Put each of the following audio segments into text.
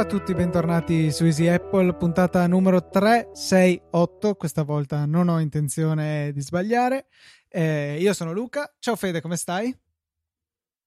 Ciao a tutti, bentornati su Easy Apple, puntata numero 368. Questa volta non ho intenzione di sbagliare. Eh, io sono Luca. Ciao Fede, come stai?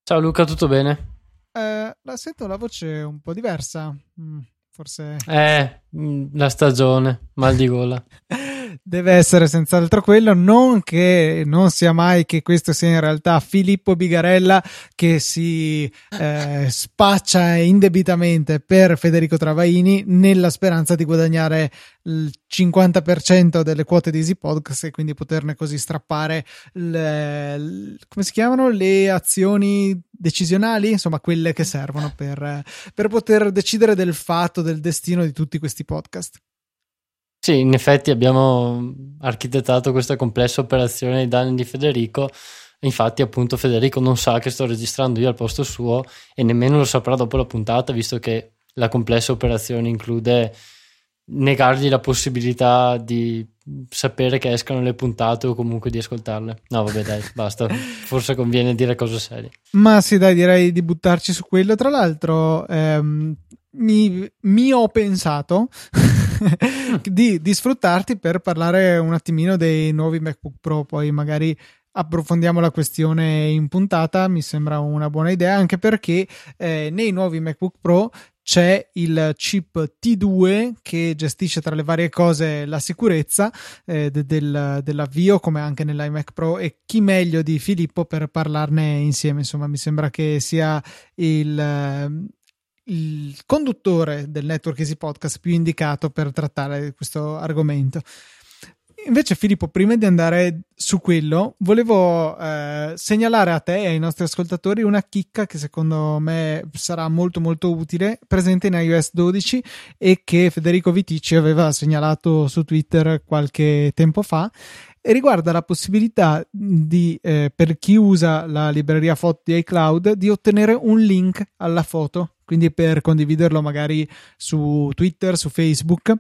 Ciao Luca, tutto bene? Eh, la sento la voce un po' diversa. Mm, forse. Eh, mm, la stagione, mal di gola. Deve essere senz'altro quello, non che non sia mai che questo sia in realtà Filippo Bigarella che si eh, spaccia indebitamente per Federico Travaini nella speranza di guadagnare il 50% delle quote di Easy Podcast e quindi poterne così strappare le, le, come si chiamano le azioni decisionali, insomma quelle che servono per, per poter decidere del fatto, del destino di tutti questi podcast. Sì, in effetti abbiamo architettato questa complessa operazione ai danni di Federico. Infatti, appunto, Federico non sa che sto registrando io al posto suo e nemmeno lo saprà dopo la puntata, visto che la complessa operazione include negargli la possibilità di sapere che escano le puntate o comunque di ascoltarle. No, vabbè, dai, basta. Forse conviene dire cose serie. Ma sì, dai, direi di buttarci su quello. Tra l'altro, ehm, mi, mi ho pensato di, di, sfruttarti per parlare un attimino dei nuovi MacBook Pro, poi magari approfondiamo la questione in puntata, mi sembra una buona idea, anche perché eh, nei nuovi MacBook Pro c'è il chip T2 che gestisce tra le varie cose la sicurezza eh, del, dell'avvio come anche nell'iMac Pro e chi meglio di Filippo per parlarne insieme. Insomma mi sembra che sia il, il conduttore del network Easy Podcast più indicato per trattare questo argomento. Invece, Filippo, prima di andare su quello, volevo eh, segnalare a te e ai nostri ascoltatori una chicca che secondo me sarà molto molto utile, presente in iOS 12 e che Federico Vitici aveva segnalato su Twitter qualche tempo fa e riguarda la possibilità di, eh, per chi usa la libreria foto di iCloud di ottenere un link alla foto quindi per condividerlo magari su Twitter, su Facebook.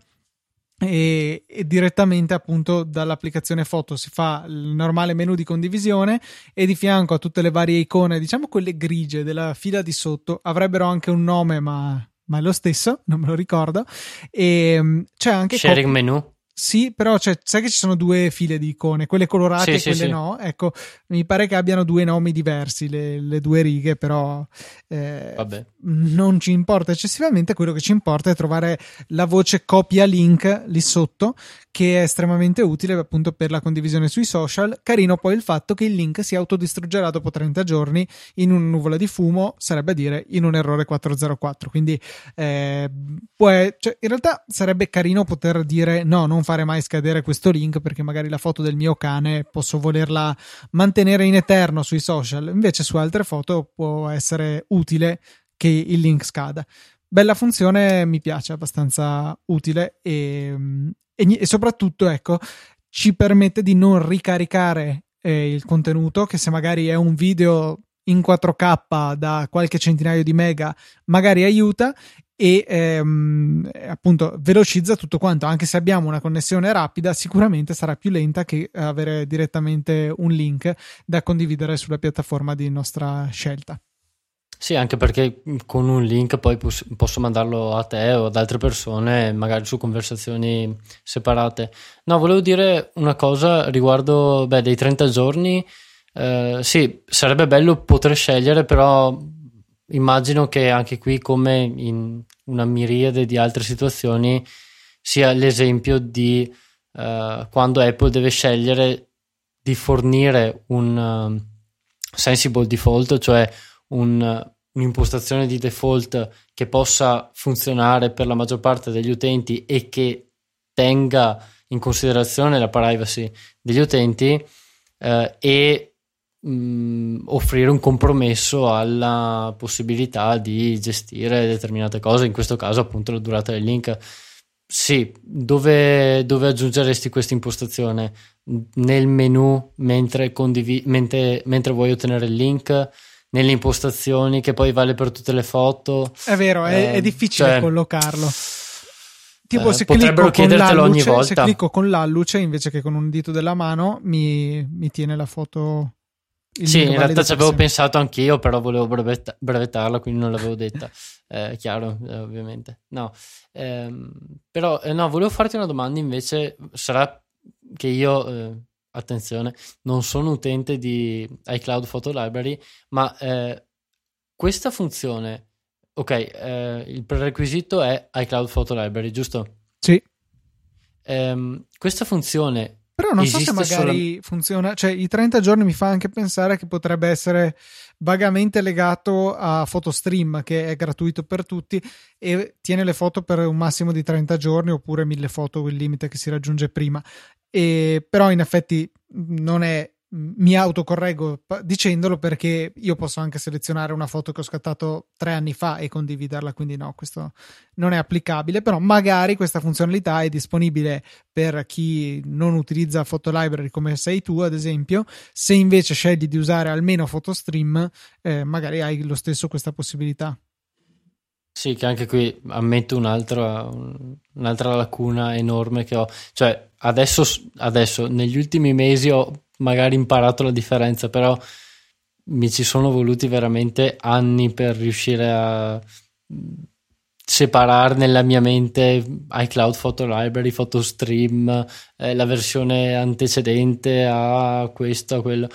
E, e, direttamente appunto dall'applicazione foto si fa il normale menu di condivisione e di fianco a tutte le varie icone, diciamo quelle grigie della fila di sotto, avrebbero anche un nome, ma, ma è lo stesso, non me lo ricordo. E mm, c'è anche sharing cop- menu. Sì, però cioè, sai che ci sono due file di icone, quelle colorate sì, e quelle sì, no. Ecco, mi pare che abbiano due nomi diversi le, le due righe, però eh, non ci importa eccessivamente. Quello che ci importa è trovare la voce copia link lì sotto, che è estremamente utile appunto per la condivisione sui social. Carino poi il fatto che il link si autodistruggerà dopo 30 giorni in una nuvola di fumo, sarebbe a dire in un errore 404. Quindi eh, può, cioè, in realtà sarebbe carino poter dire no, non fare mai scadere questo link perché magari la foto del mio cane posso volerla mantenere in eterno sui social. Invece su altre foto può essere utile che il link scada bella funzione, mi piace, abbastanza utile e, e, e soprattutto, ecco, ci permette di non ricaricare eh, il contenuto, che se magari è un video in 4K da qualche centinaio di mega, magari aiuta e ehm, appunto velocizza tutto quanto. Anche se abbiamo una connessione rapida, sicuramente sarà più lenta che avere direttamente un link da condividere sulla piattaforma di nostra scelta. Sì, anche perché con un link poi posso mandarlo a te o ad altre persone, magari su conversazioni separate. No, volevo dire una cosa riguardo beh, dei 30 giorni. Eh, sì, sarebbe bello poter scegliere, però immagino che anche qui, come in una miriade di altre situazioni, sia l'esempio di eh, quando Apple deve scegliere di fornire un uh, sensible default, cioè un un'impostazione di default che possa funzionare per la maggior parte degli utenti e che tenga in considerazione la privacy degli utenti eh, e mh, mm, offrire un compromesso alla possibilità di gestire determinate cose, in questo caso appunto la durata del link. Sì, dove, dove aggiungeresti questa impostazione? Nel menu mentre, condivi- mentre, mentre vuoi ottenere il link? Nelle impostazioni che poi vale per tutte le foto. È vero, è, eh, è difficile cioè, collocarlo. tipo eh, se potrebbero chiedertelo ogni volta. se clicco con l'alluce invece che con un dito della mano mi, mi tiene la foto. Sì, in realtà ci avevo pensato anch'io, però volevo brevetta- brevettarla, quindi non l'avevo detta. Eh, chiaro, eh, ovviamente. No, ehm, però eh, no, volevo farti una domanda invece. Sarà che io, eh, attenzione, non sono utente di iCloud Photo Library, ma eh, questa funzione, ok, eh, il prerequisito è iCloud Photo Library, giusto? Sì. Ehm, questa funzione Però non so se Esiste magari funziona, cioè i 30 giorni mi fa anche pensare che potrebbe essere vagamente legato a PhotoStream che è gratuito per tutti e tiene le foto per un massimo di 30 giorni oppure 1000 foto il limite che si raggiunge prima. E, però in effetti non è mi autocorreggo dicendolo perché io posso anche selezionare una foto che ho scattato tre anni fa e condividerla, quindi no, questo non è applicabile, però magari questa funzionalità è disponibile per chi non utilizza Photo Library come sei tu, ad esempio. Se invece scegli di usare almeno PhotoStream, eh, magari hai lo stesso questa possibilità. Sì, che anche qui ammetto un'altra, un'altra lacuna enorme che ho. Cioè, adesso, adesso, negli ultimi mesi ho magari imparato la differenza, però mi ci sono voluti veramente anni per riuscire a separare nella mia mente iCloud Photo Library, PhotoStream, eh, la versione antecedente a questo, a quello.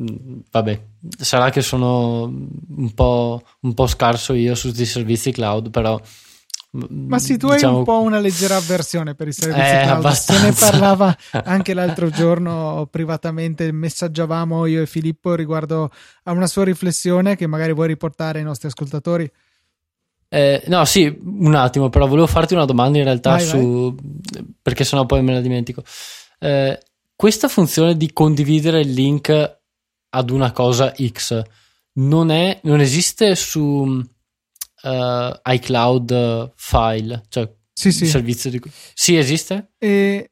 Mm, Vabbè, sarà che sono un po', un po' scarso io su questi servizi cloud, però. Ma sì, tu diciamo, hai un po' una leggera avversione per i servizi Eh, cloud. abbastanza. Se ne parlava anche l'altro giorno privatamente, messaggiavamo io e Filippo riguardo a una sua riflessione che magari vuoi riportare ai nostri ascoltatori. Eh, no, sì, un attimo, però volevo farti una domanda in realtà Vai, su perché sennò poi me la dimentico. Eh, questa funzione di condividere il link ad una cosa X non, è, non esiste su eh, iCloud File, cioè Sì, sì. il servizio di... Sì, esiste? E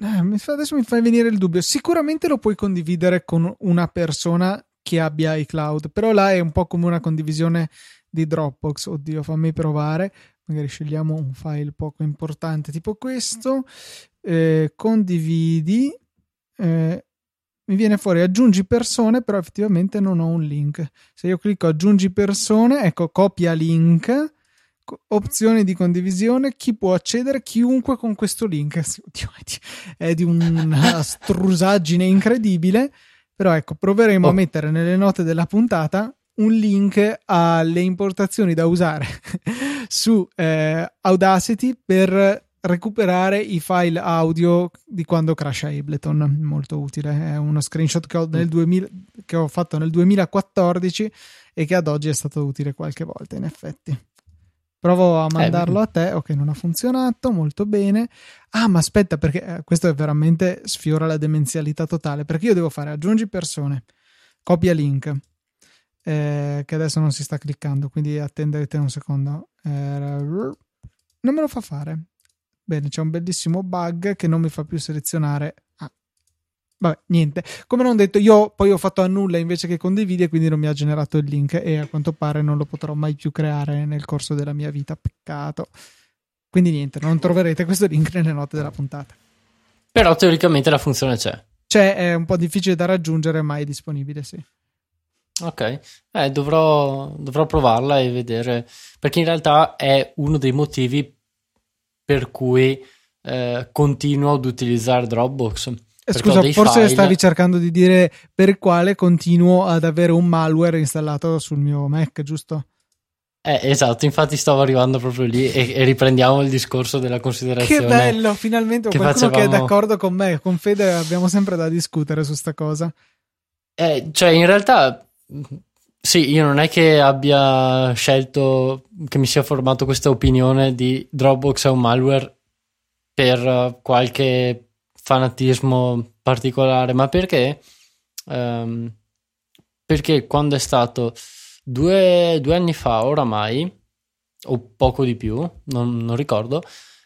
eh, adesso mi fai venire il dubbio. Sicuramente lo puoi condividere con una persona che abbia iCloud, però là è un po' come una condivisione di Dropbox. Oddio, fammi provare. Magari scegliamo un file poco importante, tipo questo. Eh, condividi. eh, mi viene fuori aggiungi persone, però effettivamente non ho un link. Se io clicco aggiungi persone, ecco copia link opzioni di condivisione chi può accedere chiunque con questo link è di una strusaggine incredibile però ecco proveremo Oh. a mettere nelle note della puntata un link alle importazioni da usare su eh, Audacity per recuperare i file audio di quando crasha Ableton molto utile è uno screenshot che ho, nel 2000 che ho fatto nel 2014 e che ad oggi è stato utile qualche volta in effetti Provo a mandarlo a te, ok, non ha funzionato, molto bene. Ah, ma aspetta, perché eh, questo è veramente sfiora la demenzialità totale, perché io devo fare aggiungi persone, copia link, eh, che adesso non si sta cliccando, quindi attendete un secondo. Eh, non me lo fa fare. Bene, c'è un bellissimo bug che non mi fa più selezionare. Ah. Vabbè, niente. Come non detto, io poi ho fatto annulla invece che condividi e quindi non mi ha generato il link e a quanto pare non lo potrò mai più creare nel corso della mia vita. Peccato. Quindi niente, non troverete questo link nelle note della puntata. Però teoricamente la funzione c'è. C'è, è un po' difficile da raggiungere, ma è disponibile, sì. Ok, eh, dovrò, dovrò provarla e vedere, perché in realtà è uno dei motivi per cui eh, continuo ad utilizzare Dropbox. Eh, Scusa, forse file- stavi cercando di dire per quale continuo ad avere un malware installato sul mio Mac, giusto? Eh, esatto, infatti stavo arrivando proprio lì e, e riprendiamo il discorso della considerazione. Che bello, finalmente che qualcuno che è facevamo- d'accordo con me. Con Fede abbiamo sempre da discutere su sta cosa. Eh, cioè, in realtà, sì, io non è che abbia scelto, che mi sia formato questa opinione di Dropbox è un malware per eh, qualche fanatismo particolare, ma perché? Ehm, perché quando è stato due, due anni fa, oramai, o poco di più, non, non ricordo,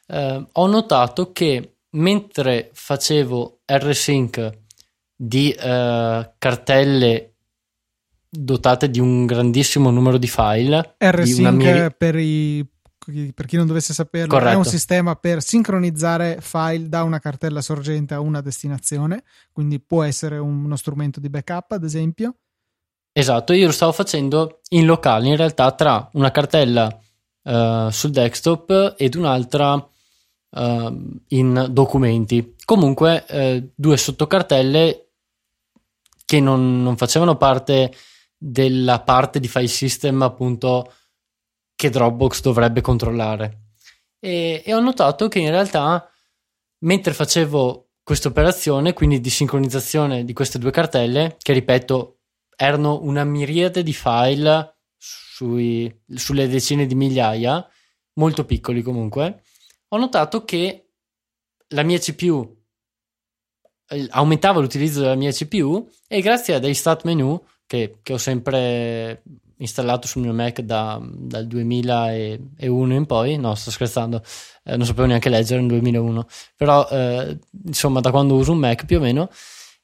eh, ho notato che mentre facevo rsync di eh, cartelle dotate di un grandissimo numero di file, di R-Sync miri- per i per chi non dovesse saperlo, Corretto. è un sistema per sincronizzare file da una cartella sorgente a una destinazione, quindi può essere uno strumento di backup, ad esempio. Esatto, io lo stavo facendo in locale, in realtà tra una cartella uh, sul desktop ed un'altra uh, in documenti. Comunque, uh, due sottocartelle che non, non facevano parte della parte di file system appunto che Dropbox dovrebbe controllare. E, e ho notato che in realtà mentre facevo questa operazione, quindi di sincronizzazione di queste due cartelle, che ripeto erano una miriade di file sui, sulle decine di migliaia, molto piccoli comunque, ho notato che la mia CPU eh, aumentava l'utilizzo della mia CPU e grazie a dei stat menu che, che ho sempre installato sul mio Mac da, dal 2001 in poi, no sto scherzando, eh, non sapevo neanche leggere nel 2001, però eh, insomma da quando uso un Mac più o meno,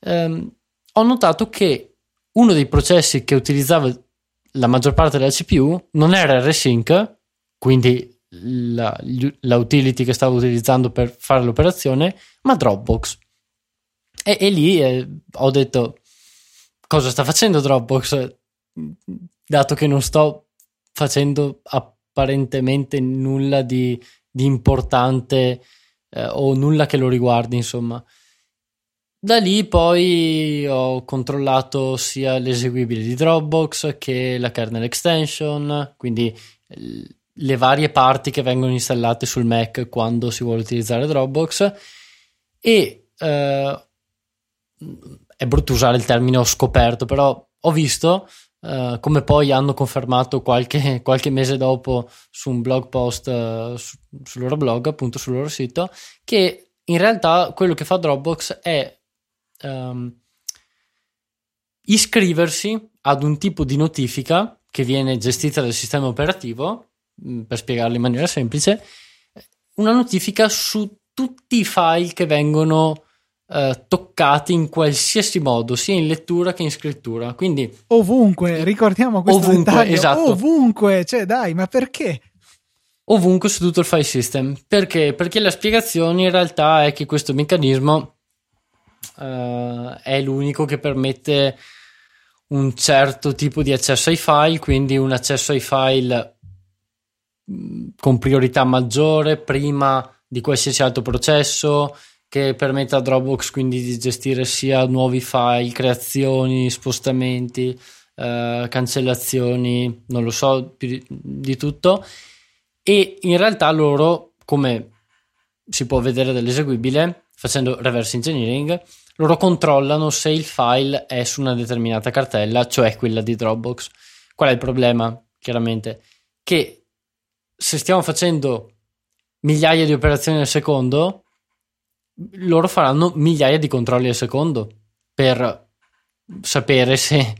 ehm, ho notato che uno dei processi che utilizzava la maggior parte della CPU non era rsync, quindi la, la, utility che stavo utilizzando per fare l'operazione, ma Dropbox. E, e lì eh, ho detto cosa sta facendo Dropbox, dato che non sto facendo apparentemente nulla di, di importante eh, o nulla che lo riguardi, insomma. Da lì poi ho controllato sia l'eseguibile di Dropbox che la kernel extension, quindi le varie parti che vengono installate sul Mac quando si vuole utilizzare Dropbox e eh, è brutto usare il termine ho scoperto, però ho visto Uh, come poi hanno confermato qualche, qualche, mese dopo su un blog post uh, su, sul loro blog, appunto sul loro sito, che in realtà quello che fa Dropbox è um, iscriversi ad un tipo di notifica che viene gestita dal sistema operativo, mm, per spiegarlo in maniera semplice, una notifica su tutti i file che vengono uh, toccati in qualsiasi modo, sia in lettura che in scrittura. Quindi ovunque, ricordiamo questo ovunque, dettaglio, esatto. ovunque, cioè dai, ma perché? Ovunque su tutto il file system. Perché? Perché la spiegazione in realtà è che questo meccanismo uh, è l'unico che permette un certo tipo di accesso ai file, quindi un accesso ai file mm, con priorità maggiore prima di qualsiasi altro processo che permette a Dropbox quindi di gestire sia nuovi file, creazioni, spostamenti, uh, cancellazioni, non lo so, di, di tutto e in realtà loro come si può vedere dall'eseguibile facendo reverse engineering, loro controllano se il file è su una determinata cartella, cioè quella di Dropbox. Qual è il problema? Chiaramente che se stiamo facendo migliaia di operazioni al secondo, loro faranno migliaia di controlli al secondo per sapere se,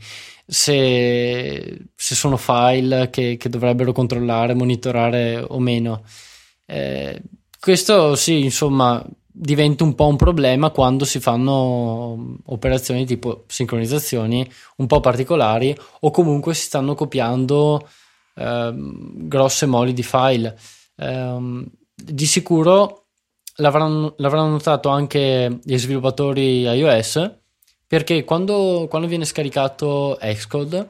se, se sono file che, che, dovrebbero controllare, monitorare o meno. Eh, questo sì, insomma, diventa un po' un problema quando si fanno operazioni tipo sincronizzazioni un po' particolari o comunque si stanno copiando eh, grosse moli di file. Eh, di sicuro l'avranno, l'avranno, notato anche gli sviluppatori iOS perché quando, quando viene scaricato Xcode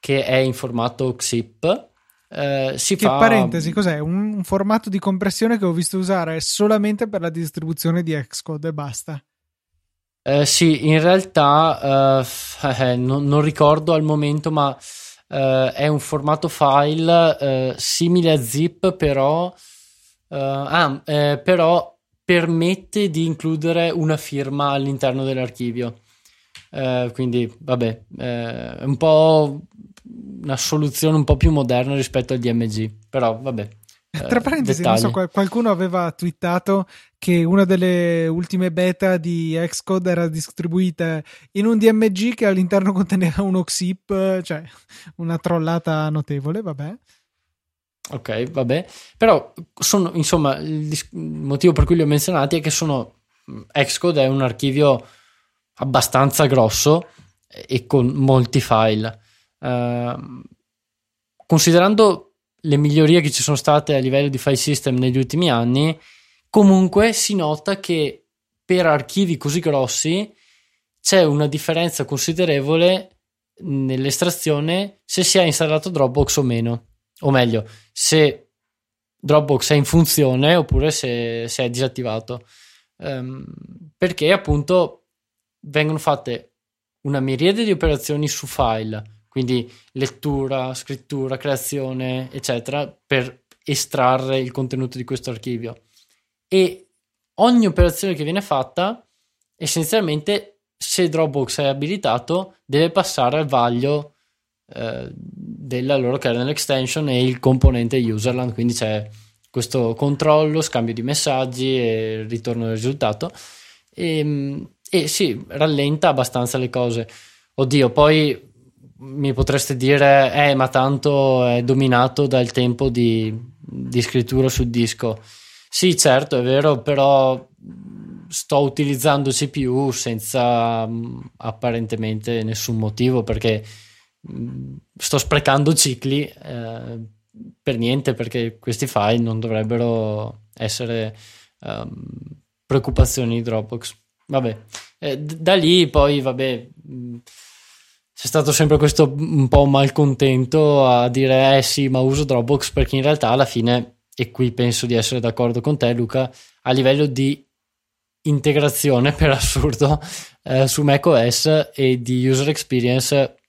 che è in formato XIP eh, si che fa... parentesi, cos'è? Un, un, formato di compressione che ho visto usare solamente per la distribuzione di Xcode e basta. Eh, sì, in realtà eh, eh non, non, ricordo al momento, ma eh, è un formato file eh, simile a zip, però, ah, però permette di includere una firma all'interno dell'archivio. quindi, vabbè, è un po' una soluzione un po' più moderna rispetto al DMG, però vabbè. Tra parentesi, so, qualcuno aveva twittato che una delle ultime beta di Xcode era distribuita in un DMG che all'interno conteneva uno XIP, cioè una trollata notevole, vabbè. Ok, vabbè. Però sono, insomma, il motivo per cui li ho menzionati è che sono Xcode è un archivio abbastanza grosso e con molti file. Ehm, considerando le migliorie che ci sono state a livello di file system negli ultimi anni, comunque si nota che per archivi così grossi c'è una differenza considerevole nell'estrazione se si è installato Dropbox o meno, o meglio, se Dropbox è in funzione oppure se, se è disattivato. Um, perché appunto vengono fatte una miriade di operazioni su file, quindi lettura, scrittura, creazione, eccetera, per estrarre il contenuto di questo archivio. E ogni operazione che viene fatta, essenzialmente, se Dropbox è abilitato, deve passare al vaglio eh, della loro kernel extension e il componente userland, quindi c'è questo controllo, scambio di messaggi e ritorno del risultato. E, ehm, e sì, rallenta abbastanza le cose. Oddio, poi mi potreste dire, eh, ma tanto è dominato dal tempo di, di scrittura sul disco. Sì, certo, è vero, però sto utilizzando CPU senza mm, apparentemente nessun motivo perché sto sprecando cicli eh, per niente perché questi file non dovrebbero essere um, preoccupazioni di Dropbox. Vabbè, eh, da lì poi, vabbè, mm, c'è stato sempre questo un po' malcontento a dire, eh sì, ma uso Dropbox perché in realtà alla fine, e qui penso di essere d'accordo con te, Luca, a livello di integrazione, per assurdo, eh, su macOS e di user experience, mm,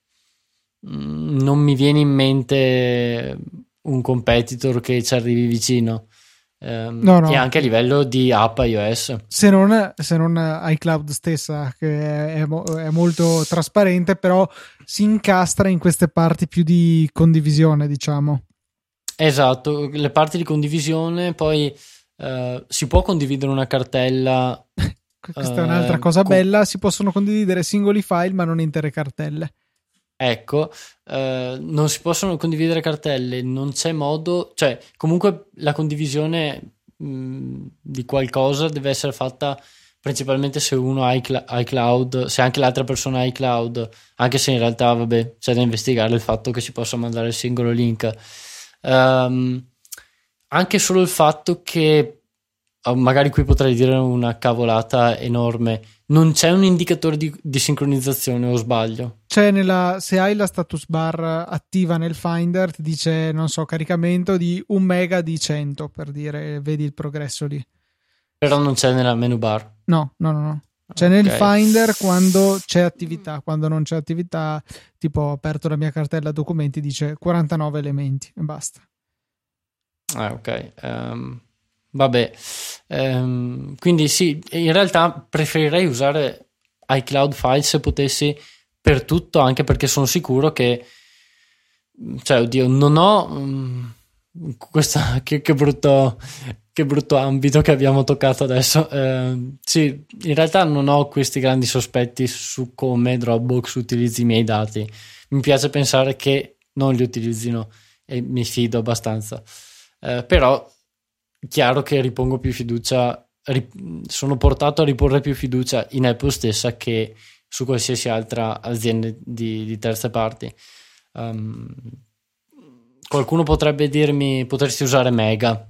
non mi viene in mente un competitor che ci arrivi vicino. Um, no, no. e anche a livello di app iOS se non, se non iCloud stessa che è, è, molto trasparente però si incastra in queste parti più di condivisione diciamo esatto le parti di condivisione poi uh, si può condividere una cartella questa uh, è un'altra cosa con... bella si possono condividere singoli file ma non intere cartelle Ecco, eh, non si possono condividere cartelle, non c'è modo, cioè comunque la condivisione mh, di qualcosa deve essere fatta principalmente se uno ha iCloud, se anche l'altra persona ha iCloud, anche se in realtà vabbè c'è da investigare il fatto che si possa mandare il singolo link. Um, anche solo il fatto che magari qui potrei dire una cavolata enorme non c'è un indicatore di, di sincronizzazione o sbaglio? C'è nella, se hai la status bar attiva nel Finder ti dice, non so, caricamento di un mega di 100 per dire, vedi il progresso lì. Però non c'è nella menu bar? No, no, no, no. C'è okay. nel Finder quando c'è attività, quando non c'è attività, tipo ho aperto la mia cartella documenti, dice 49 elementi e basta. Ah, ok. Um, Vabbè, ehm, quindi sì, in realtà preferirei usare iCloud File se potessi per tutto, anche perché sono sicuro che, cioè, oddio, non ho um, questa, che, che, brutto, che brutto ambito che abbiamo toccato adesso. Eh, sì, in realtà non ho questi grandi sospetti su come Dropbox utilizzi i miei dati. Mi piace pensare che non li utilizzino e mi fido abbastanza. Eh, però chiaro che ripongo più fiducia, sono portato a riporre più fiducia in Apple stessa che su qualsiasi altra azienda di, di terze parti. Um, qualcuno potrebbe dirmi potresti usare Mega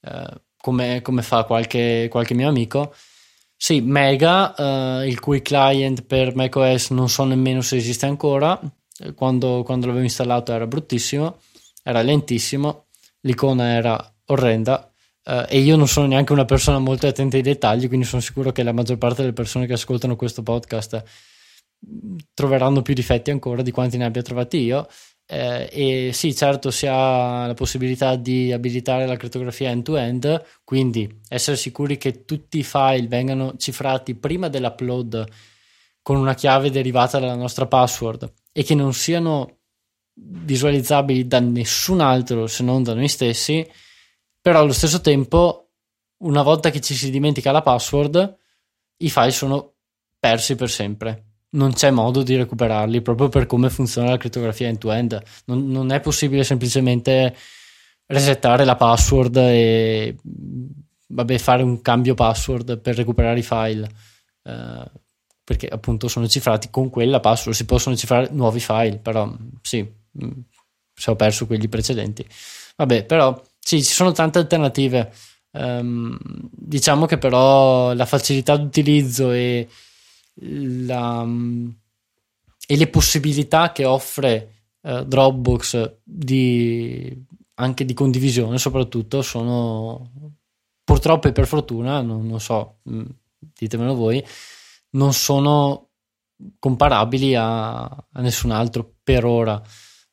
uh, come, come, fa qualche, qualche, mio amico. Sì, Mega, uh, il cui client per macOS non so nemmeno se esiste ancora. Quando, quando l'avevo installato era bruttissimo, era lentissimo, l'icona era orrenda Uh, e io non sono neanche una persona molto attenta ai dettagli, quindi sono sicuro che la maggior parte delle persone che ascoltano questo podcast mm, troveranno più difetti ancora di quanti ne abbia trovati io. Eh, e sì, certo, si ha la possibilità di abilitare la crittografia end-to-end, quindi essere sicuri che tutti i file vengano cifrati prima dell'upload con una chiave derivata dalla nostra password e che non siano visualizzabili da nessun altro se non da noi stessi però allo stesso tempo, una volta che ci si dimentica la password, i file sono persi per sempre. Non c'è modo di recuperarli proprio per come funziona la crittografia end-to-end. Non, non è possibile semplicemente resettare la password e vabbè, fare un cambio password per recuperare i file. Uh, perché appunto sono cifrati con quella password. Si possono cifrare nuovi file, però sì, mm, se ho perso quelli precedenti Vabbè, però sì, ci sono tante alternative. Um, diciamo che però la facilità d'utilizzo e, la, e le possibilità che offre uh, Dropbox di, anche di condivisione soprattutto sono purtroppo e per fortuna, non, non so, mm, ditemelo voi, non sono comparabili a, a nessun altro per ora.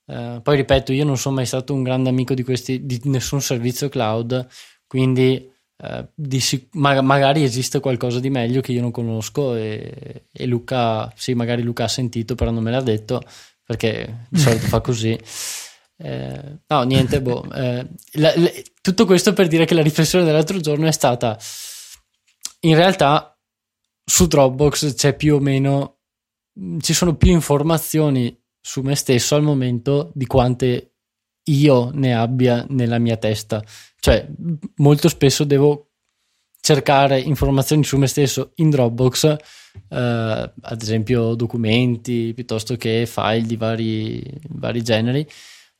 Uh, poi ripeto, io non sono mai stato un grande amico di, questi, di nessun servizio cloud, quindi uh, di, ma, magari esiste qualcosa di meglio che io non conosco e, e, Luca, sì, magari Luca ha sentito, però non me l'ha detto perché di solito fa così. Eh, no, niente, boh. Eh, la, la, tutto questo per dire che la riflessione dell'altro giorno è stata in realtà su Dropbox c'è più o meno ci sono più informazioni su me stesso al momento di quante io ne abbia nella mia testa. Cioè, molto spesso devo cercare informazioni su me stesso in Dropbox, eh, ad esempio documenti piuttosto che file di vari, vari generi,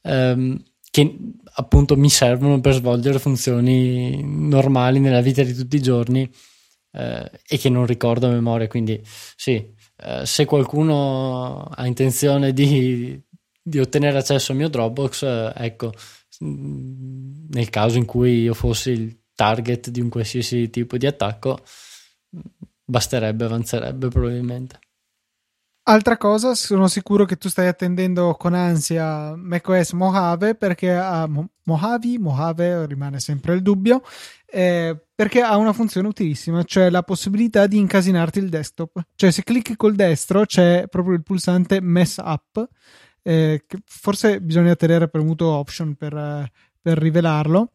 ehm, che appunto mi servono per svolgere funzioni normali nella vita di tutti i giorni eh, e che non ricordo a memoria. Quindi sì, eh, se qualcuno ha intenzione di, di, ottenere accesso al mio Dropbox, eh, ecco, mm, nel caso in cui io fossi il target di un qualsiasi tipo di attacco, basterebbe, avanzerebbe probabilmente. Altra cosa, sono sicuro che tu stai attendendo con ansia macOS Mojave perché ha Mojave, Mojave rimane sempre il dubbio, eh, perché ha una funzione utilissima, cioè la possibilità di incasinarti il desktop. Cioè se clicchi col destro c'è proprio il pulsante Mess Up, eh, che forse bisogna tenere premuto Option per, per rivelarlo.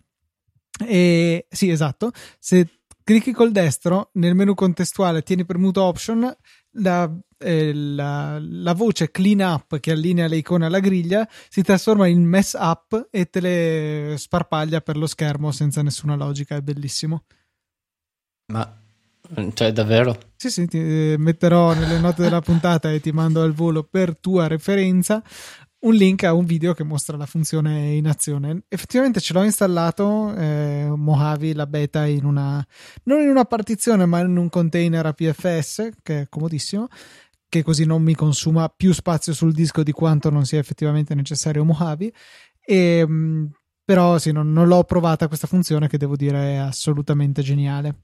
E sì, esatto. Se clicchi col destro nel menu contestuale, tieni premuto Option, la eh, la, la, voce clean up che allinea le icone alla griglia si trasforma in mess up e te le sparpaglia per lo schermo senza nessuna logica. È bellissimo. Ma cioè, davvero? Sì, sì, ti eh, metterò nelle note della puntata e ti mando al volo per tua referenza un link a un video che mostra la funzione in azione. Effettivamente ce l'ho installato eh, Mojave, la beta, in una non in una partizione, ma in un container APFS che è comodissimo che così non mi consuma più spazio sul disco di quanto non sia effettivamente necessario Mojave. E, ehm, però sì, non, non, l'ho provata questa funzione che devo dire è assolutamente geniale.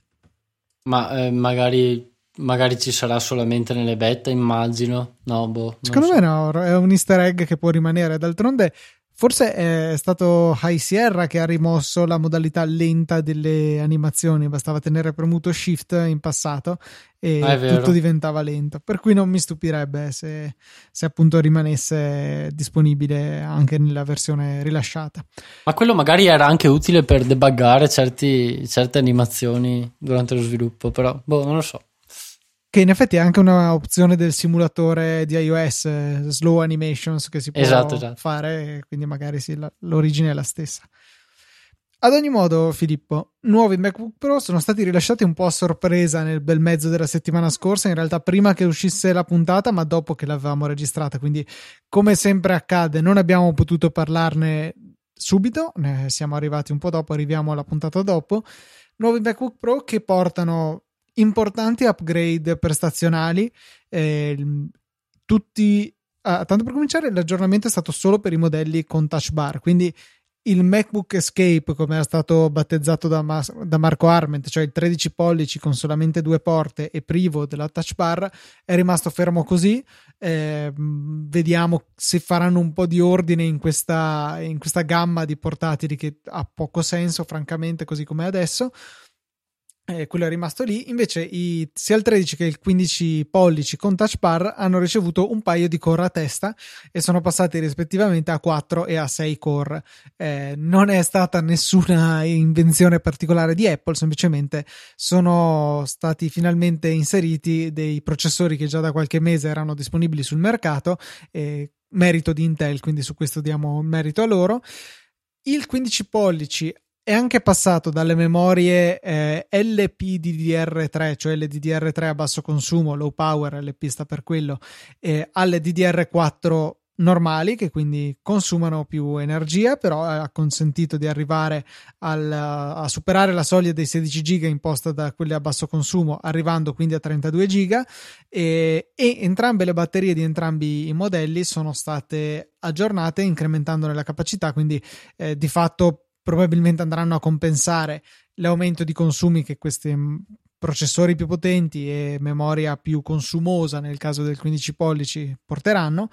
Ma eh, magari, magari, ci sarà solamente nelle beta, immagino. No, boh, Secondo so. me no, è un easter egg che può rimanere. D'altronde Forse è stato High Sierra che ha rimosso la modalità lenta delle animazioni, bastava tenere premuto Shift in passato e ah, tutto diventava lento. Per cui non mi stupirebbe se, se, appunto rimanesse disponibile anche nella versione rilasciata. Ma quello magari era anche utile per debuggare certi, certe animazioni durante lo sviluppo, però boh, non lo so che in effetti è anche un'opzione del simulatore di iOS, eh, slow animations che si può esatto, esatto. fare, quindi magari sì, la, l'origine è la stessa. Ad ogni modo, Filippo, nuovi MacBook Pro sono stati rilasciati un po' a sorpresa nel bel mezzo della settimana scorsa, in realtà prima che uscisse la puntata, ma dopo che l'avevamo registrata, quindi come sempre accade, non abbiamo potuto parlarne subito, ne siamo arrivati un po' dopo, arriviamo alla puntata dopo. Nuovi MacBook Pro che portano importanti upgrade prestazionali. Eh, tutti, ah, tanto per cominciare, l'aggiornamento è stato solo per i modelli con touch bar, quindi il MacBook Escape, come era stato battezzato da, Mas- da, Marco Arment, cioè il 13 pollici con solamente due porte e privo della touch bar, è rimasto fermo così. Eh, vediamo se faranno un po' di ordine in questa, in questa gamma di portatili che ha poco senso, francamente, così come adesso eh, quello è rimasto lì. Invece, i, sia il 13 che il 15 pollici con touch bar hanno ricevuto un paio di core a testa e sono passati rispettivamente a 4 e a 6 core. Eh, non è stata nessuna invenzione particolare di Apple, semplicemente sono stati finalmente inseriti dei processori che già da qualche mese erano disponibili sul mercato. Eh, merito di Intel, quindi su questo diamo merito a loro. Il 15 pollici è anche passato dalle memorie eh, LPDDR3, cioè LDDR3 a basso consumo, low power, LP sta per quello, eh, alle DDR4 normali che quindi consumano più energia, però ha consentito di arrivare al, a superare la soglia dei 16 giga imposta da quelle a basso consumo, arrivando quindi a 32 giga e, e entrambe le batterie di entrambi i modelli sono state aggiornate incrementandone la capacità, quindi eh, di fatto probabilmente andranno a compensare l'aumento di consumi che questi processori più potenti e memoria più consumosa nel caso del 15 pollici porteranno.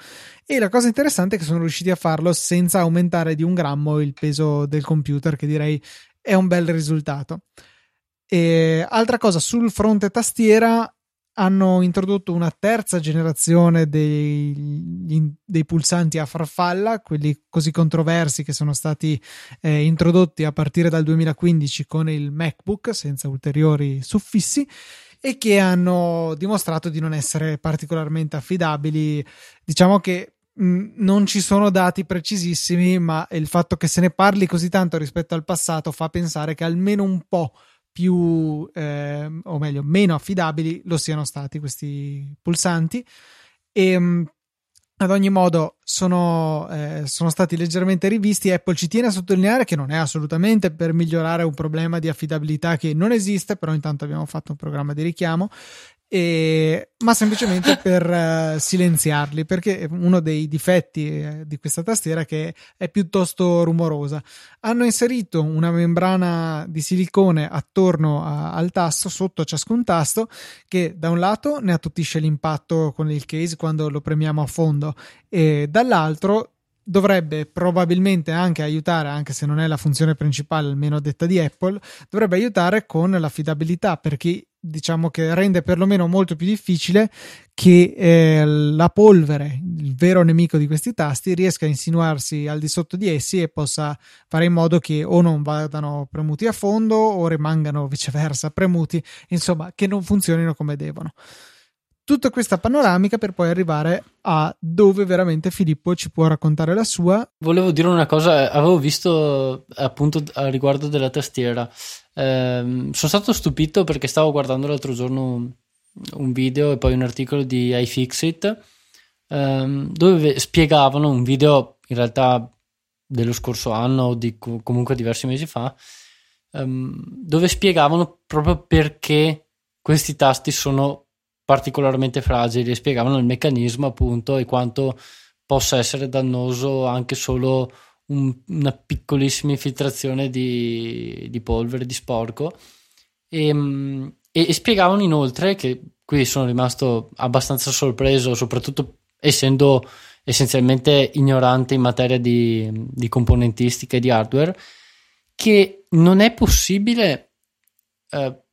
E la cosa interessante è che sono riusciti a farlo senza aumentare di un grammo il peso del computer che direi è un bel risultato. E altra cosa sul fronte tastiera hanno introdotto una terza generazione dei, dei, pulsanti a farfalla, quelli così controversi che sono stati eh, introdotti a partire dal 2015 con il MacBook senza ulteriori suffissi e che hanno dimostrato di non essere particolarmente affidabili. Diciamo che non ci sono dati precisissimi, ma il fatto che se ne parli così tanto rispetto al passato fa pensare che almeno un po' più, eh, o meglio, meno affidabili lo siano stati questi pulsanti. E mm, ad ogni modo sono, eh, sono, stati leggermente rivisti. Apple ci tiene a sottolineare che non è assolutamente per migliorare un problema di affidabilità che non esiste, però intanto abbiamo fatto un programma di richiamo e, ma semplicemente per uh, silenziarli perché uno dei difetti eh, di questa tastiera è che è piuttosto rumorosa. Hanno inserito una membrana di silicone attorno a, al tasto, sotto a ciascun tasto, che da un lato ne attutisce l'impatto con il case quando lo premiamo a fondo e dall'altro dovrebbe probabilmente anche aiutare, anche se non è la funzione principale, almeno detta di Apple, dovrebbe aiutare con l'affidabilità perché diciamo che rende perlomeno molto più difficile che eh, la polvere, il vero nemico di questi tasti, riesca a insinuarsi al di sotto di essi e possa fare in modo che o non vadano premuti a fondo o rimangano viceversa premuti, insomma, che non funzionino come devono tutta questa panoramica per poi arrivare a dove veramente Filippo ci può raccontare la sua. Volevo dire una cosa, avevo visto appunto a riguardo della tastiera, eh, sono stato stupito perché stavo guardando l'altro giorno un video e poi un articolo di iFixit eh, dove spiegavano un video in realtà dello scorso anno o di comunque diversi mesi fa ehm, dove spiegavano proprio perché questi tasti sono particolarmente fragili e spiegavano il meccanismo appunto e quanto possa essere dannoso anche solo un, una piccolissima infiltrazione di, di, polvere, di sporco. E, ehm, e, e, spiegavano inoltre che qui sono rimasto abbastanza sorpreso soprattutto essendo essenzialmente ignorante in materia di, di componentistica e di hardware che non è possibile eh,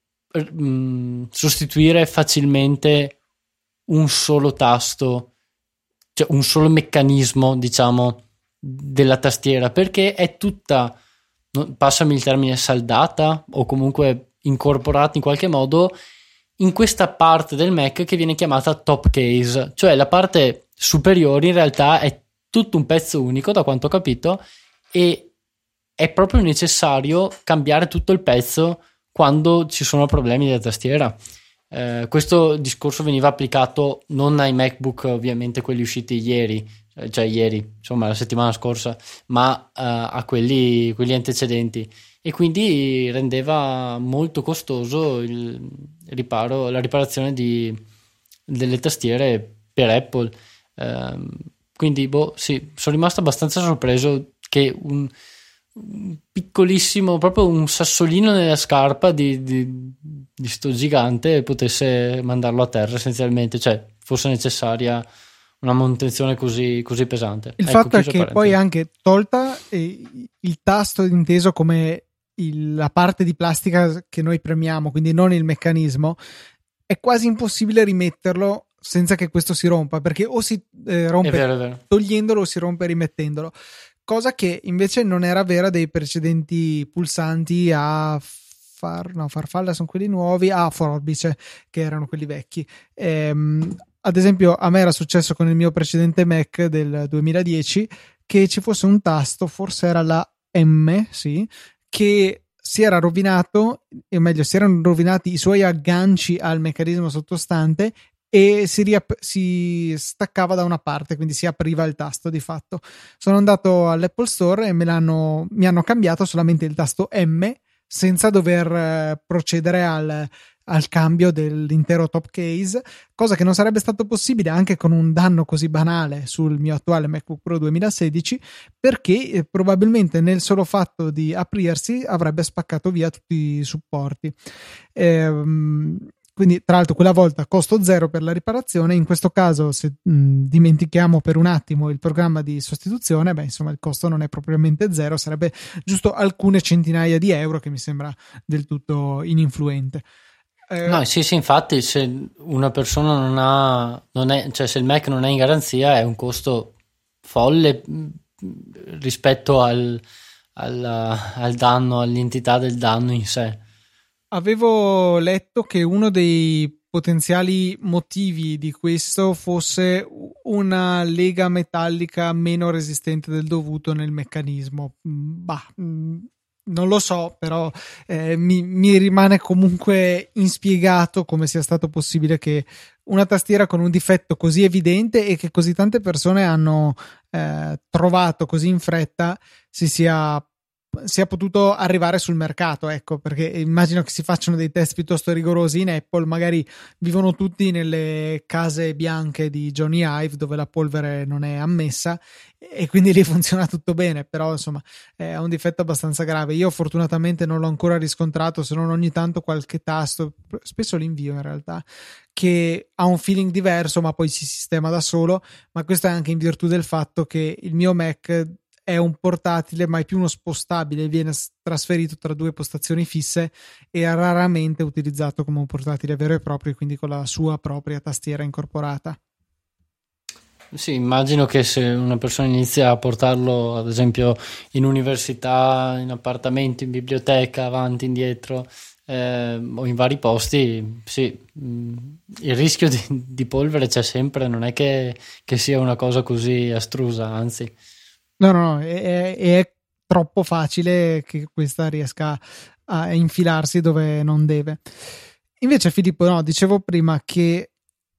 mm, sostituire facilmente un solo tasto, cioè un solo meccanismo, diciamo, della tastiera, perché è tutta, passami il termine, saldata o comunque incorporata in qualche modo in questa parte del Mac che viene chiamata top case, cioè la parte superiore in realtà è tutto un pezzo unico, da quanto ho capito, e è proprio necessario cambiare tutto il pezzo quando ci sono problemi della tastiera. Eh, questo discorso veniva applicato non ai MacBook, ovviamente quelli usciti ieri, cioè ieri, insomma la settimana scorsa, ma eh, a quelli, quelli, antecedenti. E quindi rendeva molto costoso il riparo, la riparazione di, delle tastiere per Apple. Ehm, quindi, boh, sì, sono rimasto abbastanza sorpreso che un, un piccolissimo, proprio un sassolino nella scarpa di, di, di sto gigante potesse mandarlo a terra essenzialmente, cioè fosse necessaria una manutenzione così, così pesante. Il ecco, fatto è che parentesi. poi anche tolta eh, il tasto inteso come il, la parte di plastica che noi premiamo, quindi non il meccanismo, è quasi impossibile rimetterlo senza che questo si rompa, perché o si eh, rompe è vero, è vero. togliendolo o si rompe rimettendolo cosa che invece non era vera dei precedenti pulsanti a far, no, farfalla sono quelli nuovi, a forbice che erano quelli vecchi. Ehm, ad esempio, a me era successo con il mio precedente Mac del 2010 che ci fosse un tasto, forse era la M, sì, che si era rovinato, o meglio, si erano rovinati i suoi agganci al meccanismo sottostante e si, riap- si, staccava da una parte, quindi si apriva il tasto di fatto. Sono andato all'Apple Store e mi hanno cambiato solamente il tasto M senza dover eh, procedere al, al cambio dell'intero top case, cosa che non sarebbe stato possibile anche con un danno così banale sul mio attuale MacBook Pro 2016, perché eh, probabilmente nel solo fatto di aprirsi avrebbe spaccato via tutti i supporti. Ehm, quindi, tra l'altro, quella volta costo zero per la riparazione. In questo caso, se mh, dimentichiamo per un attimo il programma di sostituzione, beh, insomma, il costo non è propriamente zero, sarebbe giusto alcune centinaia di euro, che mi sembra del tutto ininfluente. Eh, no, sì, sì, infatti, se una persona non ha, non è, cioè se il Mac non è in garanzia, è un costo folle rispetto al, al, al danno, all'entità del danno in sé. Avevo letto che uno dei potenziali motivi di questo fosse una lega metallica meno resistente del dovuto nel meccanismo. Bah, non lo so, però eh, mi, mi, rimane comunque inspiegato come sia stato possibile che una tastiera con un difetto così evidente e che così tante persone hanno eh, trovato così in fretta si sia sia potuto arrivare sul mercato, ecco, perché immagino che si facciano dei test piuttosto rigorosi in Apple, magari vivono tutti nelle case bianche di Johnny Ive dove la polvere non è ammessa e quindi lì funziona tutto bene, però insomma è un difetto abbastanza grave. Io fortunatamente non l'ho ancora riscontrato, se non ogni tanto qualche tasto, spesso l'invio in realtà, che ha un feeling diverso ma poi si sistema da solo, ma questo è anche in virtù del fatto che il mio Mac è un portatile, ma è più uno spostabile, viene trasferito tra due postazioni fisse e raramente utilizzato come un portatile vero e proprio, quindi con la sua propria tastiera incorporata. Sì, immagino che se una persona inizia a portarlo, ad esempio, in università, in appartamento, in biblioteca, avanti, indietro eh, o in vari posti, sì, mm, il rischio di, di polvere c'è sempre, non è che, che sia una cosa così astrusa, anzi. No, no, no, è, è troppo facile che questa riesca a infilarsi dove non deve. Invece, Filippo, no, dicevo prima che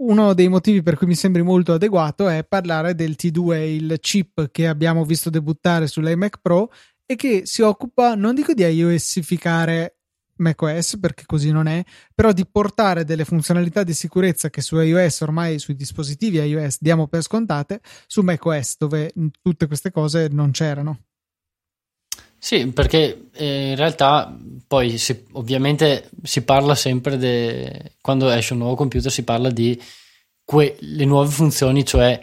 uno dei motivi per cui mi sembri molto adeguato è parlare del T2, il chip che abbiamo visto debuttare sull'iMac Pro e che si occupa, non dico di iOSificare macOS perché così non è, però di portare delle funzionalità di sicurezza che su iOS ormai sui dispositivi iOS diamo per scontate su macOS dove tutte queste cose non c'erano. Sì, perché eh, in realtà poi si, ovviamente si parla sempre de, quando esce un nuovo computer si parla di quelle nuove funzioni, cioè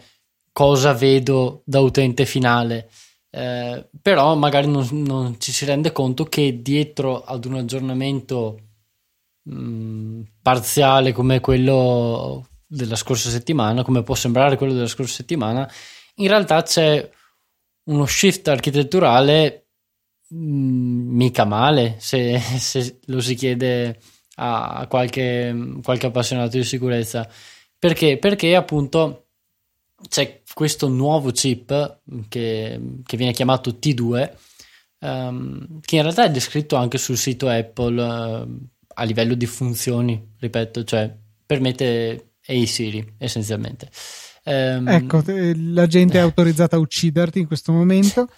cosa vedo da utente finale eh, però magari non, non, ci si rende conto che dietro ad un aggiornamento mh, mm, parziale come quello della scorsa settimana, come può sembrare quello della scorsa settimana, in realtà c'è uno shift architetturale mh, mm, mica male se, se, lo si chiede a qualche, qualche appassionato di sicurezza. Perché? Perché appunto c'è questo nuovo chip che, che viene chiamato T2, um, ehm, che in realtà è descritto anche sul sito Apple uh, a livello di funzioni, ripeto, cioè permette Hey Siri essenzialmente. Um, ecco, la gente è autorizzata a ucciderti in questo momento.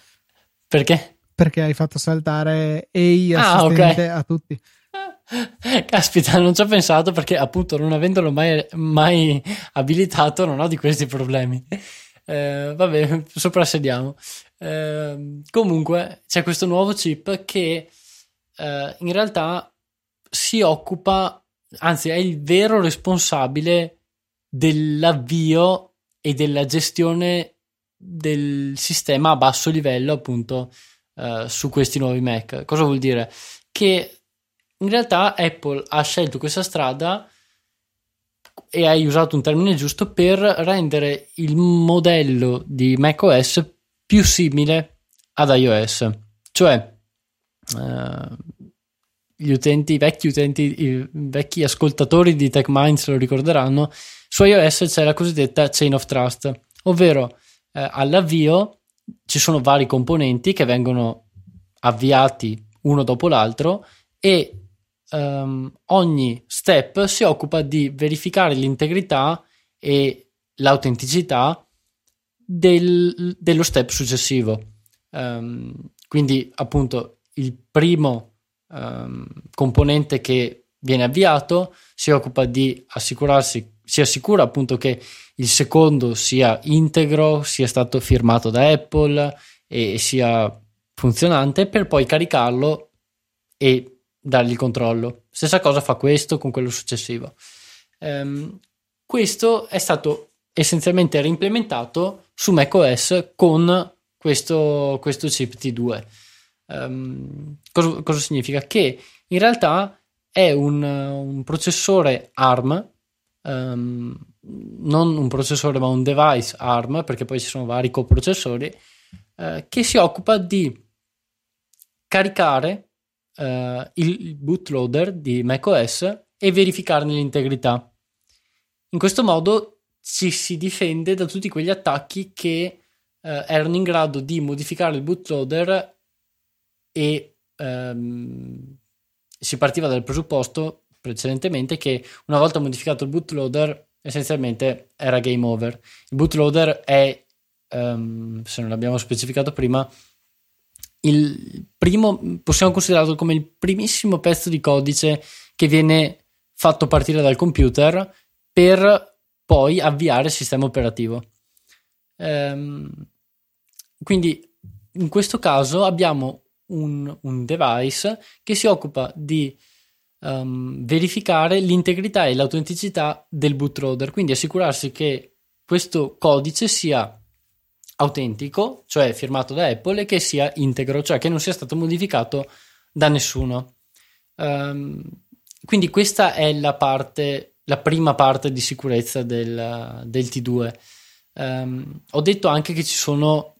Perché? Perché hai fatto saltare Hey ah, okay. a tutti. Caspita, non ci ho pensato perché appunto non avendolo mai, mai abilitato non ho di questi problemi. Eh, vabbè, soprassediamo. Eh, comunque c'è questo nuovo chip che eh, in realtà si occupa, anzi è il vero responsabile dell'avvio e della gestione del sistema a basso livello appunto eh, su questi nuovi Mac. Cosa vuol dire? Che in realtà Apple ha scelto questa strada e hai usato un termine giusto per rendere il modello di macOS più simile ad iOS. Cioè, uh, gli utenti, i vecchi utenti, i vecchi ascoltatori di TechMind se lo ricorderanno, su iOS c'è la cosiddetta chain of trust, ovvero eh, all'avvio ci sono vari componenti che vengono avviati uno dopo l'altro e um, ogni step si occupa di verificare l'integrità e l'autenticità del, dello step successivo. Um, quindi, appunto, il primo um, componente che viene avviato si occupa di assicurarsi, si assicura appunto che il secondo sia integro, sia stato firmato da Apple e sia funzionante per poi caricarlo e dargli il controllo. Stessa cosa fa questo con quello successivo. Um, questo è stato essenzialmente reimplementato su macOS con questo, questo chip T2. Um, cosa, cosa, significa? Che in realtà è un, un processore ARM, um, non un processore ma un device ARM, perché poi ci sono vari coprocessori, uh, che si occupa di caricare uh, il bootloader di macOS e verificarne l'integrità. In questo modo ci si difende da tutti quegli attacchi che uh, erano in grado di modificare il bootloader e um, si partiva dal presupposto precedentemente che una volta modificato il bootloader essenzialmente era game over. Il bootloader è, um, se non l'abbiamo specificato prima, il primo, possiamo considerarlo come il primissimo pezzo di codice che viene fatto partire dal computer per poi avviare il sistema operativo. Ehm, quindi in questo caso abbiamo un, un device che si occupa di um, verificare l'integrità e l'autenticità del bootloader, quindi assicurarsi che questo codice sia autentico, cioè firmato da Apple, e che sia integro, cioè che non sia stato modificato da nessuno. Um, quindi questa è la parte, la prima parte di sicurezza del, del T2. Um, ehm, ho detto anche che ci sono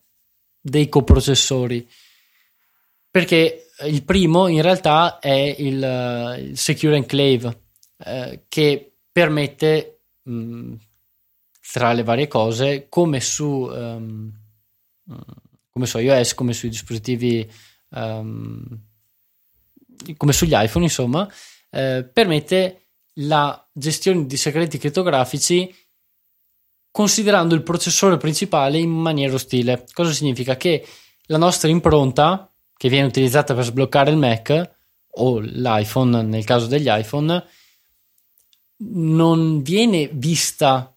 dei coprocessori, perché il primo in realtà è il, il Secure Enclave, eh, che permette mh, tra le varie cose, come su, um, come su iOS, come sui dispositivi, um, come sugli iPhone, insomma, eh, permette la gestione di segreti crittografici considerando il processore principale in maniera ostile. Cosa significa? Che la nostra impronta, che viene utilizzata per sbloccare il Mac o l'iPhone nel caso degli iPhone, non viene vista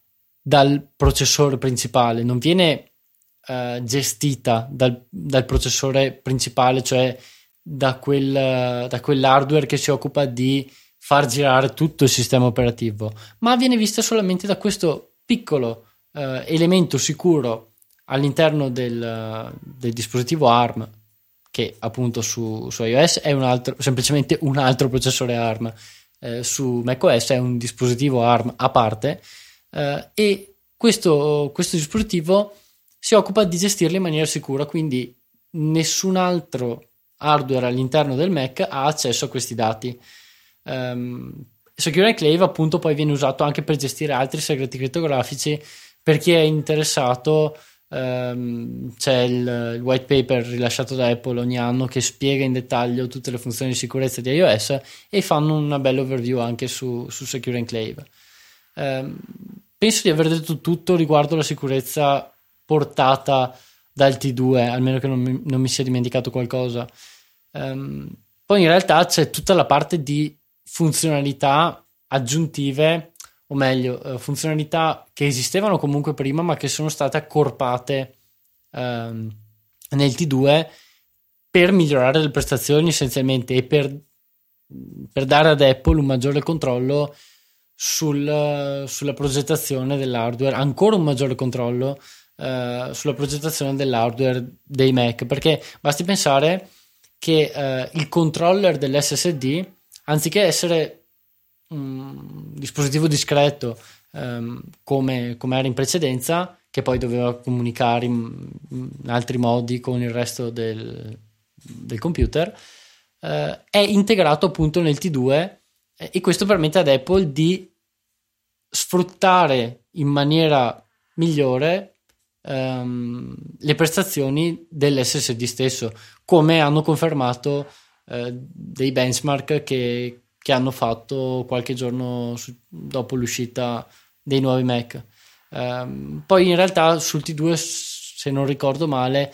dal processore principale, non viene uh, gestita dal, dal, processore principale, cioè da, quel, da quell'hardware che si occupa di far girare tutto il sistema operativo, ma viene vista solamente da questo piccolo uh, elemento sicuro all'interno del, del, dispositivo ARM, che appunto su, su iOS è un altro, semplicemente un altro processore ARM, eh, su macOS è un dispositivo ARM a parte eh, e questo, questo dispositivo si occupa di gestirli in maniera sicura, quindi nessun altro hardware all'interno del Mac ha accesso a questi dati. Um, Secure Enclave appunto poi viene usato anche per gestire altri segreti crittografici per chi è interessato um, c'è il, il, white paper rilasciato da Apple ogni anno che spiega in dettaglio tutte le funzioni di sicurezza di iOS e fanno una bella overview anche su, su Secure Enclave um, penso di aver detto tutto riguardo la sicurezza portata dal T2, almeno che non mi, non mi sia dimenticato qualcosa. Um, poi in realtà c'è tutta la parte di funzionalità aggiuntive, o meglio, uh, funzionalità che esistevano comunque prima, ma che sono state accorpate um, nel T2 per migliorare le prestazioni essenzialmente e per, per dare ad Apple un maggiore controllo sul, sulla progettazione dell'hardware, ancora un maggiore controllo uh, sulla progettazione dell'hardware dei Mac, perché basti pensare che uh, il controller dell'SSD, anziché essere un dispositivo discreto um, come, come, era in precedenza, che poi doveva comunicare in, in altri modi con il resto del, del computer, uh, è integrato appunto nel T2 e questo permette ad Apple di sfruttare in maniera migliore um, le prestazioni dell'SSD stesso, come hanno confermato uh, dei benchmark che, che hanno fatto qualche giorno su, dopo l'uscita dei nuovi Mac. Um, poi in realtà sul T2, se non ricordo male,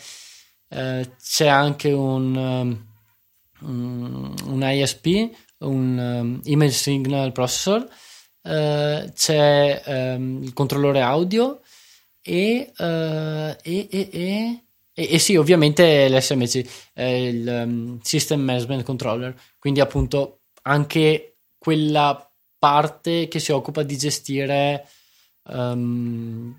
uh, c'è anche un, um, un ISP, un um, Image Signal Processor, uh, c'è um, il controllore audio e, uh, e, e, e sì, ovviamente l'SMC, eh, il um, System Management Controller, quindi appunto anche quella parte che si occupa di gestire, mi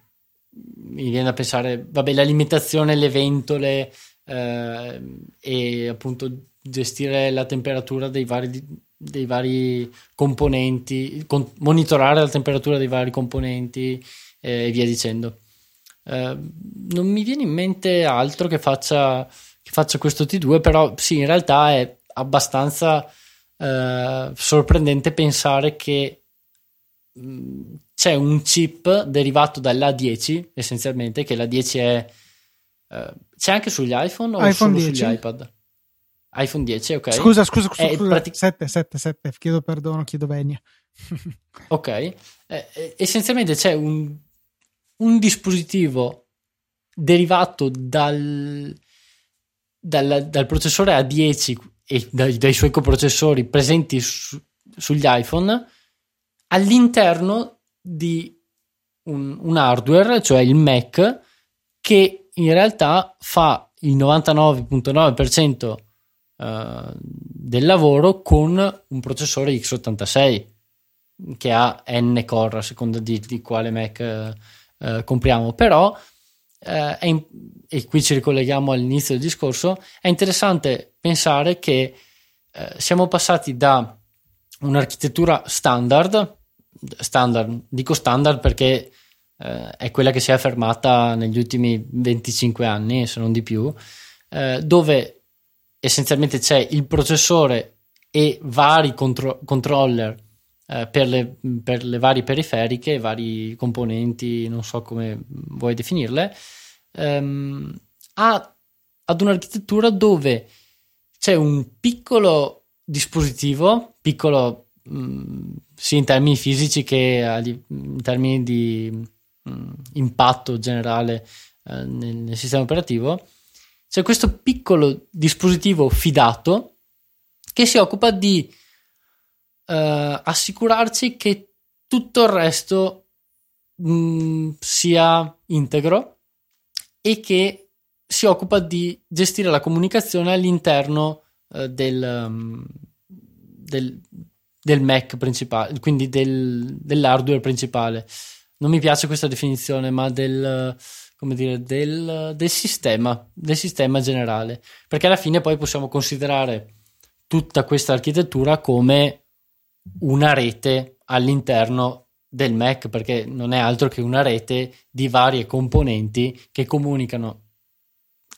viene da pensare, vabbè, l'alimentazione, le ventole eh, e appunto gestire la temperatura dei vari, dei vari componenti, con, monitorare la temperatura dei vari componenti eh, e via dicendo. Eh, non mi viene in mente altro che faccia, che faccia questo T2, però sì, in realtà è abbastanza eh, sorprendente pensare che mh, mm, c'è un chip derivato dall'A10 essenzialmente, che l'A10 è... Uh, c'è anche sugli iPhone o iPhone solo 10. sugli iPad? iPhone 10, ok. Scusa, scusa, scusa, È scusa. pratic- 7, 7, 7, chiedo perdono, chiedo venia. ok, eh, eh, essenzialmente c'è un, un dispositivo derivato dal, dal, dal processore A10 e dai, dai suoi coprocessori presenti su, sugli iPhone all'interno di un, un, hardware, cioè il Mac, che in realtà fa il 99.9% uh, del lavoro con un processore x86 che ha n core a seconda di, di quale Mac uh, compriamo, però in, e qui ci ricolleghiamo all'inizio del discorso, è interessante pensare che siamo passati da un'architettura standard, standard, dico standard perché uh, è quella che si è affermata negli ultimi 25 anni, se non di più, dove essenzialmente c'è il processore e vari contro- controller per le, per, le, varie periferiche, vari componenti, non so come vuoi definirle, ehm, a, ad un'architettura dove c'è un piccolo dispositivo, piccolo mh, sia in termini fisici che in termini di mh, impatto generale eh, nel, nel sistema operativo, c'è questo piccolo dispositivo fidato che si occupa di Uh, assicurarci che tutto il resto mh, sia integro e che si occupa di gestire la comunicazione all'interno uh, del, um, del, del, Mac principale, quindi del, dell'hardware principale. Non mi piace questa definizione, ma del, come dire, del, del sistema, del sistema generale, perché alla fine poi possiamo considerare tutta questa architettura come una rete all'interno del Mac perché non è altro che una rete di varie componenti che comunicano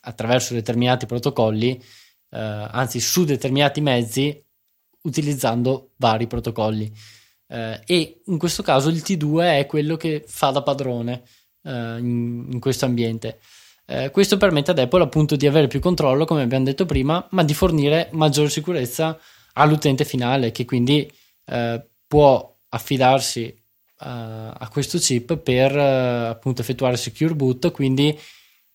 attraverso determinati protocolli, eh, anzi su determinati mezzi utilizzando vari protocolli. Eh, e in questo caso il T2 è quello che fa da padrone eh, in, in, questo ambiente. Eh, questo permette ad Apple appunto di avere più controllo, come abbiamo detto prima, ma di fornire maggiore sicurezza all'utente finale che quindi eh, può affidarsi uh, a questo chip per uh, appunto effettuare secure boot, quindi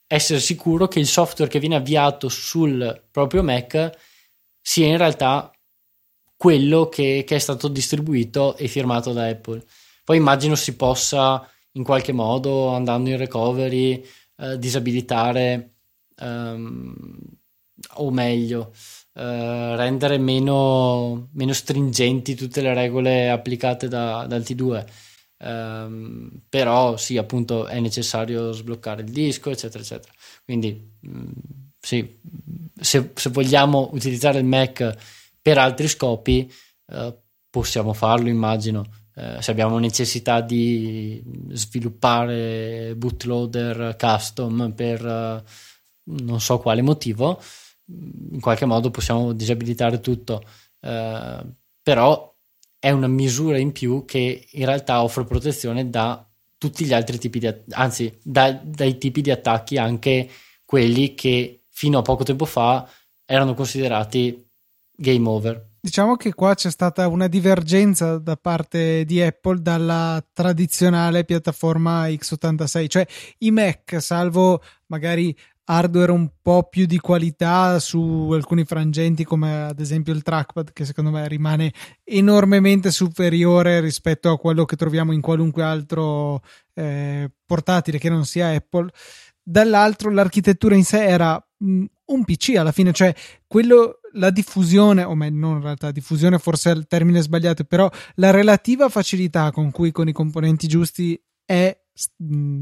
essere sicuro che il software che viene avviato sul proprio Mac sia in realtà quello che, che è stato distribuito e firmato da Apple. Poi immagino si possa in qualche modo andando in recovery uh, disabilitare um, o meglio Uh, rendere meno, meno, stringenti tutte le regole applicate da, dal T2. Um, ehm, però sì, appunto è necessario sbloccare il disco, eccetera, eccetera. Quindi mm, sì, se, se, vogliamo utilizzare il Mac per altri scopi, uh, possiamo farlo, immagino. Uh, se abbiamo necessità di sviluppare bootloader custom per non so quale motivo, in qualche modo possiamo disabilitare tutto, eh, però è una misura in più che in realtà offre protezione da tutti gli altri tipi di anzi da, dai tipi di attacchi anche quelli che fino a poco tempo fa erano considerati game over Diciamo che qua c'è stata una divergenza da parte di Apple dalla tradizionale piattaforma x86, cioè i Mac, salvo magari hardware un po' più di qualità su alcuni frangenti come ad esempio il trackpad che secondo me rimane enormemente superiore rispetto a quello che troviamo in qualunque altro eh, portatile che non sia Apple. Dall'altro l'architettura in sé era un PC alla fine cioè quello la diffusione o meglio non in realtà diffusione forse è il termine sbagliato però la relativa facilità con cui con i componenti giusti è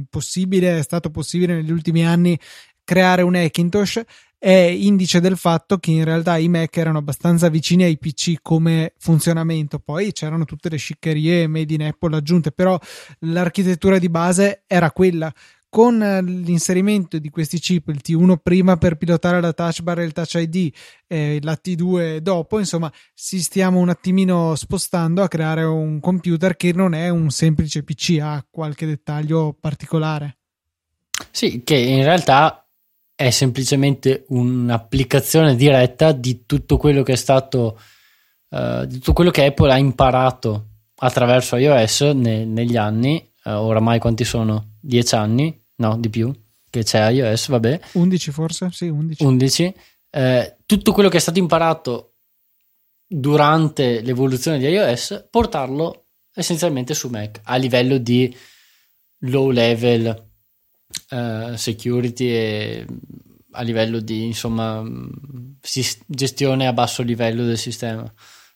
possibile, è stato possibile negli ultimi anni creare un Hackintosh è indice del fatto che in realtà i Mac erano abbastanza vicini ai PC come funzionamento. Poi c'erano tutte le sciccherie made in Apple aggiunte, però l'architettura di base era quella. Con l'inserimento di questi chip, il T1 prima per pilotare la touch bar e il touch ID, e la T2 dopo, insomma, si stiamo un attimino spostando a creare un computer che non è un semplice PC, ha qualche dettaglio particolare. Sì, che in realtà è semplicemente un'applicazione diretta di tutto quello che è stato, uh, di tutto quello che Apple ha imparato attraverso iOS ne, negli anni, uh, oramai quanti sono? 10 anni? No, di più, che c'è iOS, vabbè. 11 forse? Sì, 11. 11. Eh, tutto quello che è stato imparato durante l'evoluzione di iOS, portarlo essenzialmente su Mac a livello di low level uh, security e a livello di insomma gestione a basso livello del sistema.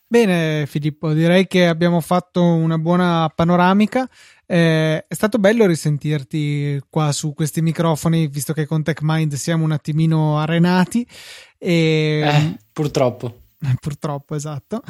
Bene Filippo, direi che abbiamo fatto una buona panoramica. Eh, è stato bello risentirti qua su questi microfoni, visto che con TechMind siamo un attimino arenati. E... Eh, purtroppo. Purtroppo, esatto.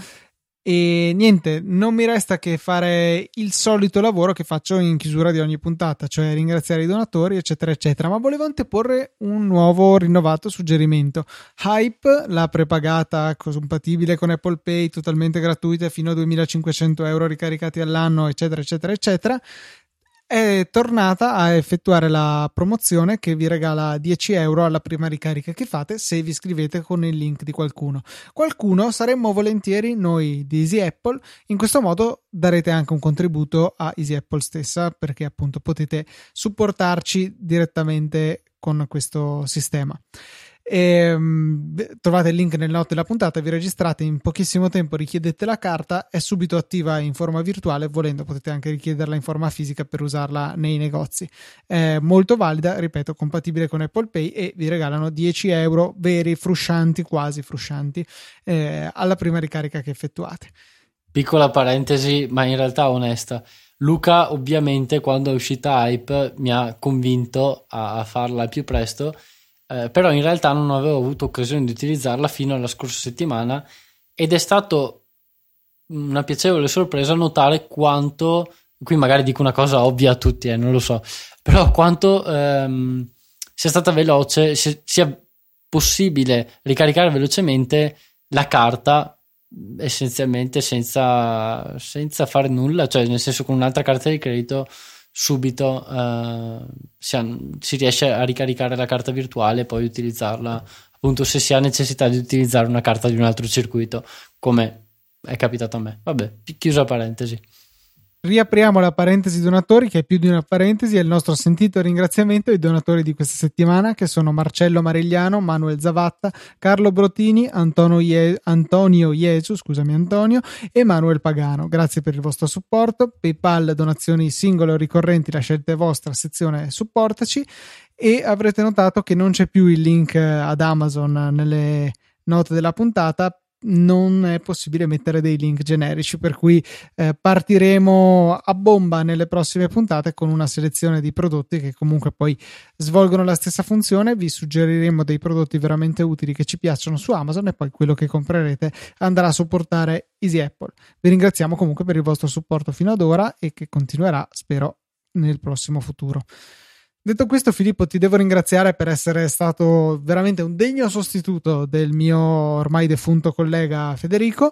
E niente, non mi resta che fare il solito lavoro che faccio in chiusura di ogni puntata, cioè ringraziare i donatori, eccetera, eccetera. Ma volevo anteporre un nuovo rinnovato suggerimento. Hype, la prepagata compatibile con Apple Pay, totalmente gratuita fino a 2500 euro ricaricati all'anno, eccetera, eccetera, eccetera è tornata a effettuare la promozione che vi regala 10 euro alla prima ricarica che fate se vi iscrivete con il link di qualcuno. Qualcuno saremmo volentieri noi di Easy Apple, in questo modo darete anche un contributo a Easy Apple stessa perché appunto potete supportarci direttamente con questo sistema. E, um, trovate il link nelle note della puntata, vi registrate in pochissimo tempo, richiedete la carta, è subito attiva in forma virtuale, volendo potete anche richiederla in forma fisica per usarla nei negozi. È molto valida, ripeto, compatibile con Apple Pay e vi regalano 10 euro veri, fruscianti, quasi fruscianti, eh, alla prima ricarica che effettuate. Piccola parentesi, ma in realtà onesta. Luca, ovviamente, quando è uscita Hype, mi ha convinto a, farla più presto eh, però in realtà non avevo avuto occasione di utilizzarla fino alla scorsa settimana ed è stato una piacevole sorpresa notare quanto, qui magari dico una cosa ovvia a tutti, eh, non lo so, però quanto ehm, sia stata veloce, sia possibile ricaricare velocemente la carta essenzialmente senza, senza fare nulla, cioè nel senso con un'altra carta di credito subito uh, si, si, riesce a ricaricare la carta virtuale e poi utilizzarla appunto se si ha necessità di utilizzare una carta di un altro circuito come è capitato a me. Vabbè chiusa parentesi riapriamo la parentesi donatori, che è più di una parentesi, e il nostro sentito ringraziamento ai donatori di questa settimana, che sono Marcello Marigliano, Manuel Zavatta, Carlo Brotini, Ie- Antonio Iesu, scusami Antonio, e Manuel Pagano. Grazie per il vostro supporto. PayPal, donazioni singole o ricorrenti, la scelta è vostra, sezione supportaci. E avrete notato che non c'è più il link ad Amazon nelle note della puntata non è possibile mettere dei link generici, per cui eh, partiremo a bomba nelle prossime puntate con una selezione di prodotti che comunque poi svolgono la stessa funzione. Vi suggeriremo dei prodotti veramente utili che ci piacciono su Amazon e poi quello che comprerete andrà a supportare Easy Apple. Vi ringraziamo comunque per il vostro supporto fino ad ora e che continuerà, spero, nel prossimo futuro. Detto questo, Filippo, ti devo ringraziare per essere stato veramente un degno sostituto del mio ormai defunto collega Federico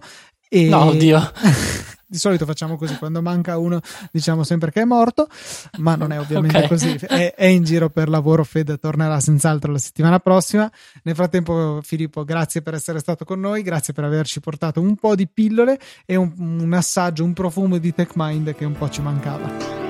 E... No, oddio. di solito facciamo così, quando manca uno diciamo sempre che è morto, ma non è ovviamente okay. così, è, è, in giro per lavoro, Fede tornerà senz'altro la settimana prossima. Nel frattempo Filippo, grazie per essere stato con noi, grazie per averci portato un po' di pillole e un, un assaggio, un profumo di TechMind che un po' ci mancava.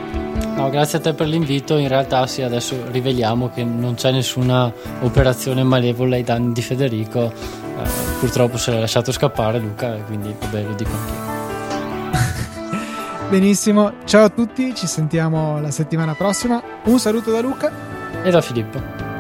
No, grazie a te per l'invito. In realtà sì, adesso riveliamo che non c'è nessuna operazione malevola ai danni di Federico. Eh, purtroppo se l'ha lasciato scappare Luca, quindi vabbè, lo dico anch'io. Benissimo, ciao a tutti, ci sentiamo la settimana prossima. Un saluto da Luca e da Filippo.